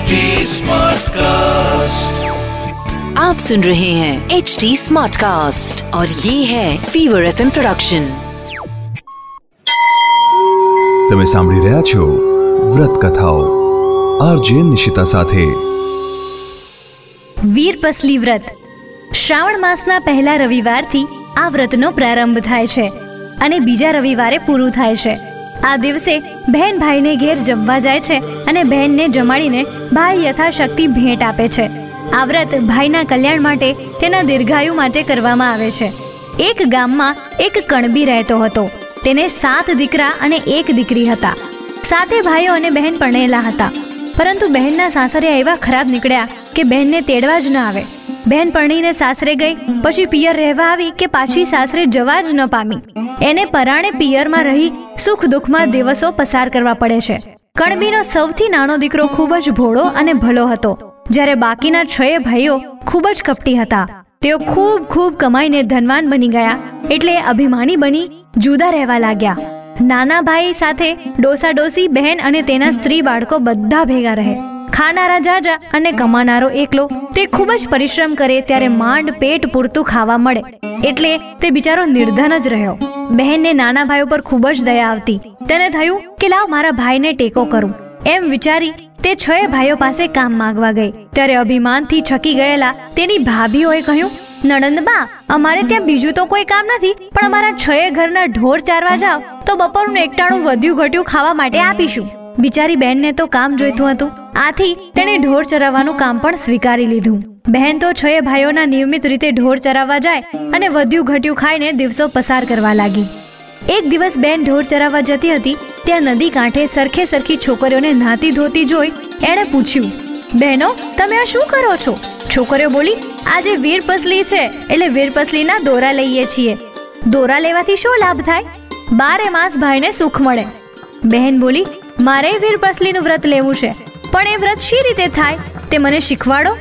HD Smartcast. आप सुन रहे हैं एच डी स्मार्ट कास्ट और ये है फीवर एफ प्रोडक्शन તમે સાંભળી રહ્યા છો વ્રત કથાઓ આરજે નિશિતા સાથે વીરપસલી વ્રત શ્રાવણ માસના પહેલા રવિવારથી આ વ્રતનો પ્રારંભ થાય છે અને બીજા રવિવારે પૂરું થાય છે આ દિવસે બહેન ભાઈને ઘેર જમવા જાય છે અને બહેનને જમાડીને ભાઈ યથાશક્તિ ભેટ આપે છે. આ વ્રત ભાઈના કલ્યાણ માટે, તેના દીર્ઘાયુ માટે કરવામાં આવે છે. એક ગામમાં એક કણબી રહેતો હતો. તેને સાત દીકરા અને એક દીકરી હતા. સાતે ભાઈઓ અને બહેન પરણેલા હતા. પરંતુ બહેનના સાસરિયા એવા ખરાબ નીકળ્યા કે બહેનને તેડવા જ ન આવે. બહેન પરણીને સાસરે ગઈ. પછી પિયર રહેવા આવી કે પાછી સાસરે જવા જ ન પામી. એને પરાણે પિયરમાં રહી સુખ દુઃખમાં દિવસો પસાર કરવા પડે છે. કણબીનો સૌથી નાનો દીકરો ખૂબ જ ભોળો અને ભલો હતો. જ્યારે બાકીના છ ભાઈઓ ખૂબ જ કપટી હતા. તેઓ ખૂબ ખૂબ કમાઈને ધનવાન બની ગયા. એટલે અભિમાની બની જુદા રહેવા લાગ્યા. નાના ભાઈ સાથે ડોસા ડોસી બહેન અને તેના સ્ત્રી બાળકો બધા ભેગા રહે. ખાનારા જાજા અને કમાનારો એકલો તે ખૂબ જ પરિશ્રમ કરે ત્યારે માંડ પેટ પૂરતું ખાવા મળે. એટલે તે બિચારો નિર્ધન જ રહ્યો. બહેનને નાના ભાઈ ઉપર ખૂબ જ દયા આવતી. તેને થયું કે લાવ મારા ભાઈને ટેકો કરું. એમ વિચારી તે છ ભાઈઓ પાસે કામ માંગવા ગઈ. ત્યારે અભિમાનથી છકી ગયેલા તેની ભાભીઓએ કહ્યું, નણંદબા, અમારે ત્યાં બીજું તો કોઈ કામ નથી, પણ અમારા છ ઘરના ઢોર ચારવા જાવ તો બપોરનું એકટાણું વધ્યું ઘટ્યું ખાવા માટે આપીશું. બિચારી બહેનને તો કામ જોઈતું હતું. આથી તેણે ઢોર ચરાવવાનું કામ પણ સ્વીકારી લીધું. બહેન તો છ ભાઈઓના નિયમિત રીતે ઢોર ચરાવવા જાય અને વધ્યું ઘટ્યું ખાઈને દિવસો પસાર કરવા લાગી. એક દિવસ બેન ઢોર ચરાવવા જતી હતી, ત્યાં નદી કાંઠે સરખે સરખી છોકરીઓને નાતી ધોતી જોઈ એણે પૂછ્યું, બહેનો, તમે આ શું કરો છો? છોકરીઓ બોલી, આજે વીરપસલી છે, એટલે વીરપસલીના દોરા લઈએ છીએ. દોરા લેવાથી શું લાભ થાય? બારે માસ ભાઈને સુખ મળે. બહેન બોલી મારે વીરપસલીનું વ્રત લેવું છે. પણ એ વ્રત શી રીતે થાય તે મને શીખવાડો?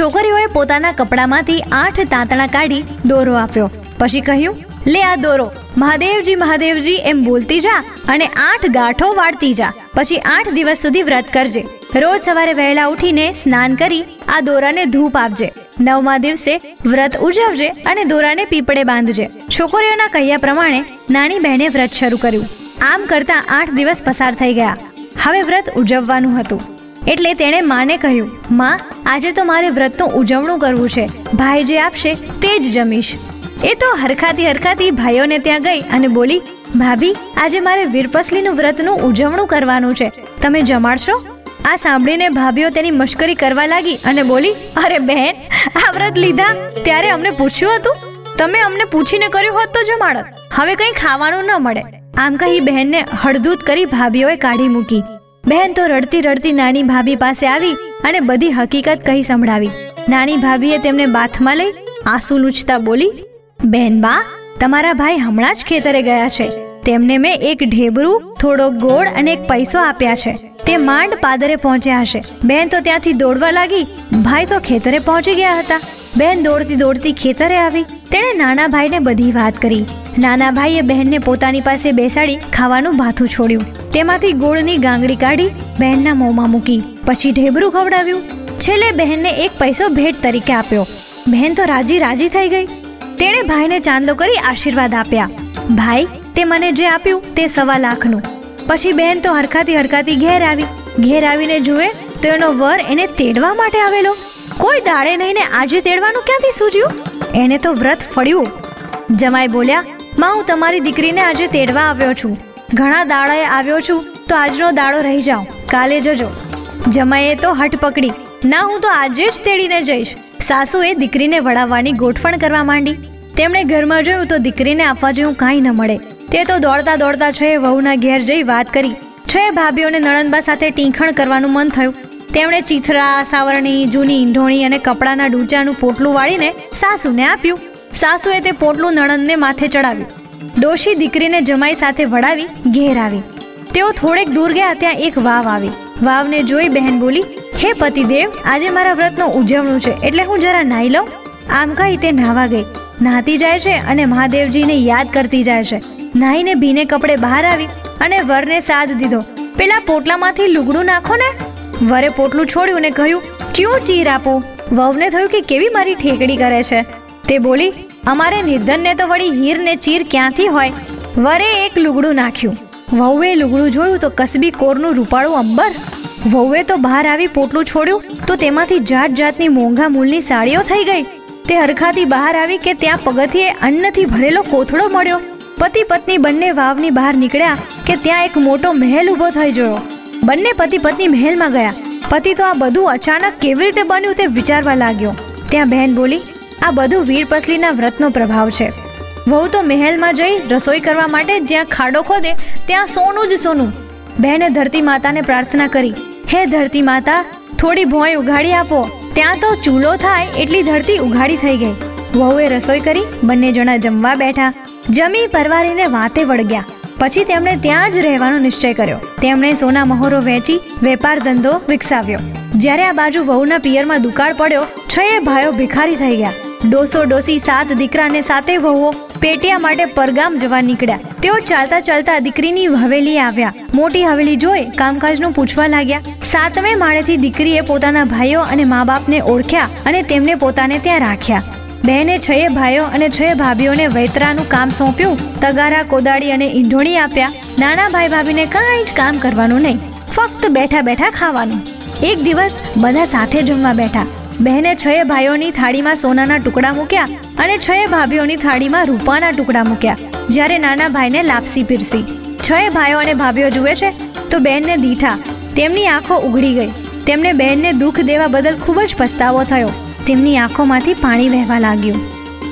છોકરીઓએ પોતાના કપડામાંથી આઠ તાંતણા કાઢી દોરો આપ્યો. પછી કહ્યું, લે આ દોરો. મહાદેવજી મહાદેવજી, એમ બોલતી જા અને આઠ ગાંઠો વાળતી જા. પછી આઠ દિવસ સુધી વ્રત કરજે. રોજ સવારે વહેલા ઉઠીને સ્નાન કરી આ દોરાને ધૂપ આપજે. નવમા દિવસે વ્રત ઉજવજે અને દોરાને પીપળે બાંધજે. છોકરીઓના કહ્યા પ્રમાણે નાની બહેને વ્રત શરૂ કર્યું. આમ કરતા આઠ દિવસ પસાર થઈ ગયા. હવે વ્રત ઉજવવાનું હતું. એટલે તેણે માને કહ્યું, માં, આજે તો મારે વ્રતનું ઉજવણું કરવું છે. ભાઈ જે આપશે તે જ જમીશ. એ તો હરખાતી હરખાતી ભાઈઓને ત્યાં ગઈ અને બોલી, ભાભી, આજે મારે વીરપસલીનું વ્રતનું ઉજવણું કરવાનું છે. તમે જમાડશો? આ સાંભળીને ભાભીઓ તેની મશ્કરી કરવા લાગી અને બોલી, અરે બહેન આ વ્રત લીધા? ત્યારે અમને પૂછ્યું હતું? તમે અમને પૂછીને કર્યું હોત તો જમાડત. હવે કંઈ ખાવાનું ન મળે. આમ કહી બહેનને હળદૂત કરી ભાભીઓએ કાઢી મૂકી. બહેન તો રડતી રડતી નાની ભાભી પાસે આવી અને બધી હકીકત કહી સંભળાવી. નાની ભાભીએ તેમને બાથમાં લઈ આંસુ લૂછતા બોલી, બહેન બા, તમારા ભાઈ હમણાં જ ખેતરે ગયા છે. તેમને મેં એક ઢેબરું થોડો ગોળ અને એક પૈસો આપ્યા છે. તે માંડ પાદરે પહોંચ્યા હશે. બેન તો ત્યાંથી દોડવા લાગી. ભાઈ તો ખેતરે પહોંચી ગયા હતા. બહેન દોડતી દોડતી ખેતરે આવી. તેણે નાના ભાઈને બધી વાત કરી. નાના ભાઈએ બહેનને પોતાની પાસે બેસાડી ખાવાનું ભાથું છોડ્યું. તેમાંથી ગોળની ગાંગડી કાઢી બહેનના મોંમાં મૂકી. પછી ઢેબરું ખવડાવ્યું. છેલ્લે બહેનને એક પૈસો ભેટ તરીકે આપ્યો. બહેન તો રાજી રાજી થઈ ગઈ. તેણે ભાઈને ચાંદલો કરી આશીર્વાદ આપ્યા. ભાઈ, તે મને જે આપ્યું તે સવા લાખનું. પછી બહેન તો હરખાતી હરખાતી ઘેર આવી. ઘેર આવીને જુએ તો એનો વર એને તેડવા માટે આવેલો. કોઈ દાડે નહીં ને આજે તેડવાનું ક્યાંથી સૂજ્યું? એને તો વ્રત ફળ્યું. જમાઈ બોલ્યા માં, હું તમારી દીકરીને આજે તેડવા આવ્યો છું. ઘણા દાડાએ આવ્યો છું, તો આજનો દાડો રહી જાઓ. કાલે જજો. જમાઈએ તો હટ પકડી. ના, હું તો આજે જ તેડીને જઈશ. સાસુએ દીકરીને વળાવવાની ગોઠવણ કરવા માંડી. તેમણે ઘરમાં જોયું તો દીકરીને આપવા જેવું કાંઈ ન મળે. તે તો દોડતા દોડતા છે વહુના ઘેર જઈ વાત કરી. છે ભાભીઓને નણંદબા સાથે ટીંખણ કરવાનું મન થયું. તેમણે ચીથરા, સાવરણી, જૂની ઈંઢોણી અને કપડાના ડૂચાનું પોટલું વાળીને સાસુને આપ્યું. સાસુએ તે પોટલું નણંદને માથે ચડાવ્યું. ડોશી દીકરીને જમાઈ સાથે વડાવી ઘેર આવી. તેઓ થોડેક દૂર ગયા ત્યાં એક વાવ આવી. વાવને જોઈ બહેન બોલી, હે પતિદેવ, આજે મારા વ્રતનું ઉજવણું છે, એટલે હું જરા નાહી લઉં. આમ કહી તે નાહવા ગઈ. નાહતી જાય છે અને મહાદેવજીને યાદ કરતી જાય છે. નાહીને ભીને કપડે બહાર આવી અને વરને સાથ દીધો. પેલા પોટલામાંથી લુગડું નાખો ને. વરે પોટલું છોડ્યું ને કહ્યું, ક્યું ચીર આપું? વહુને થયું કે કેવી મારી ઠેકડી કરે છે? તે બોલી, અમારે નિર્ધનને તો વળી હીર ને ચીર ક્યાંથી હોય? વરે એક લુગડું નાખ્યું. વહુએ લુગડું જોયું તો કસબી કોરનું રૂપાળું અંબર. વહુએ તો બહાર આવી પોટલું છોડ્યું તો તેમાંથી જાત જાતની મોંઘા મૂલની સાડીઓ થઈ ગઈ. તે હરખાથી બહાર આવી કે ત્યાં પગથિયે અન્નથી ભરેલો કોથળો મળ્યો. પતિ પત્ની બંને વાવની બહાર નીકળ્યા કે ત્યાં એક મોટો મહેલ ઊભો થઈ ગયો. બંને પતિ પત્ની મહેલમાં ગયા. પતિ તો આ બધું અચાનક કેવી રીતે બન્યું તે વિચારવા લાગ્યો. ત્યાં બહેન બોલી આ બધું વીરપસલીના વ્રતનો પ્રભાવ છે. વહુ તો મહેલમાં જઈ રસોઈ કરવા માટે જ્યાં ખાડો ખોદે, ત્યાં સોનું જ સોનું. બહેને ધરતી માતાને પ્રાર્થના કરી, હે ધરતી માતા, થોડી ભોંય ઉઘાડી આપો. ત્યાં તો ચૂલો થાય એટલી ધરતી ઉઘાડી થઈ ગઈ. વહુએ રસોઈ કરી, બંને જણા જમવા બેઠા. જમી પરવારીને વાતે વળગ્યા. પછી તેમણે ત્યાં જ રહેવાનો નિશ્ચય કર્યો. તેમણે સોના મહોરો વેચી, વેપાર ધંધો વિકસાવ્યો. જ્યારે આ બાજુ વહુના પિયરમાં દુકાળ પડ્યો, છયે ભાઈઓ ભિખારી થઈ ગયા. ડોસો ડોસી સાત દીકરાને સાથે વહુઓ પેટિયા માટે પરગામ જવા નીકળ્યા. તેઓ ચાલતા ચાલતા દીકરીની હવેલી આવ્યા. મોટી હવેલી જોઈ કામકાજનું પૂછવા લાગ્યા. સાતમે માળેથી દીકરીએ પોતાના ભાઈઓ અને મા બાપને ઓળખ્યા અને તેમને પોતાને ત્યાં રાખ્યા. બહેને છએ ભાઈઓ અને છએ ભાભીઓને વૈતરાનું કામ સોંપ્યું, તગારા, કોદાળી અને ઈંઢોણી આપ્યા. નાના ભાઈ ભાભીને કાંઈ જ કામ કરવાનું નહીં, ફક્ત બેઠા બેઠા ખાવાનું. એક દિવસ બધા સાથે જમવા બેઠા. બહેને છએ ભાઈઓની થાળીમાં સોનાના ટુકડા મૂક્યા અને છએ ભાભીઓની થાળીમાં રૂપાના ટુકડા મૂક્યા. જ્યારે નાના ભાઈને લાપસી પીરસી. છએ ભાઈઓ અને ભાભીઓ જુએ છે તો બહેનને દીઠા. તેમની આંખો ઉઘડી ગઈ. તેમને બહેનને દુઃખ દેવા બદલ ખૂબ જ પસ્તાવો થયો. તેમની આંખોમાંથી પાણી વહેવા લાગ્યું.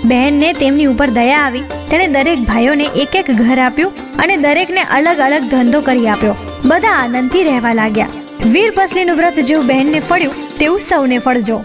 બહેનને તેમની ઉપર દયા આવી. તેણે દરેક ભાઈઓને એક એક ઘર આપ્યું અને દરેકને અલગ અલગ ધંધો કરી આપ્યો. બધા આનંદથી રહેવા લાગ્યા. વીર પસલીનું વ્રત જેવું બહેનને ફળ્યું તેવું સૌને ફળજો.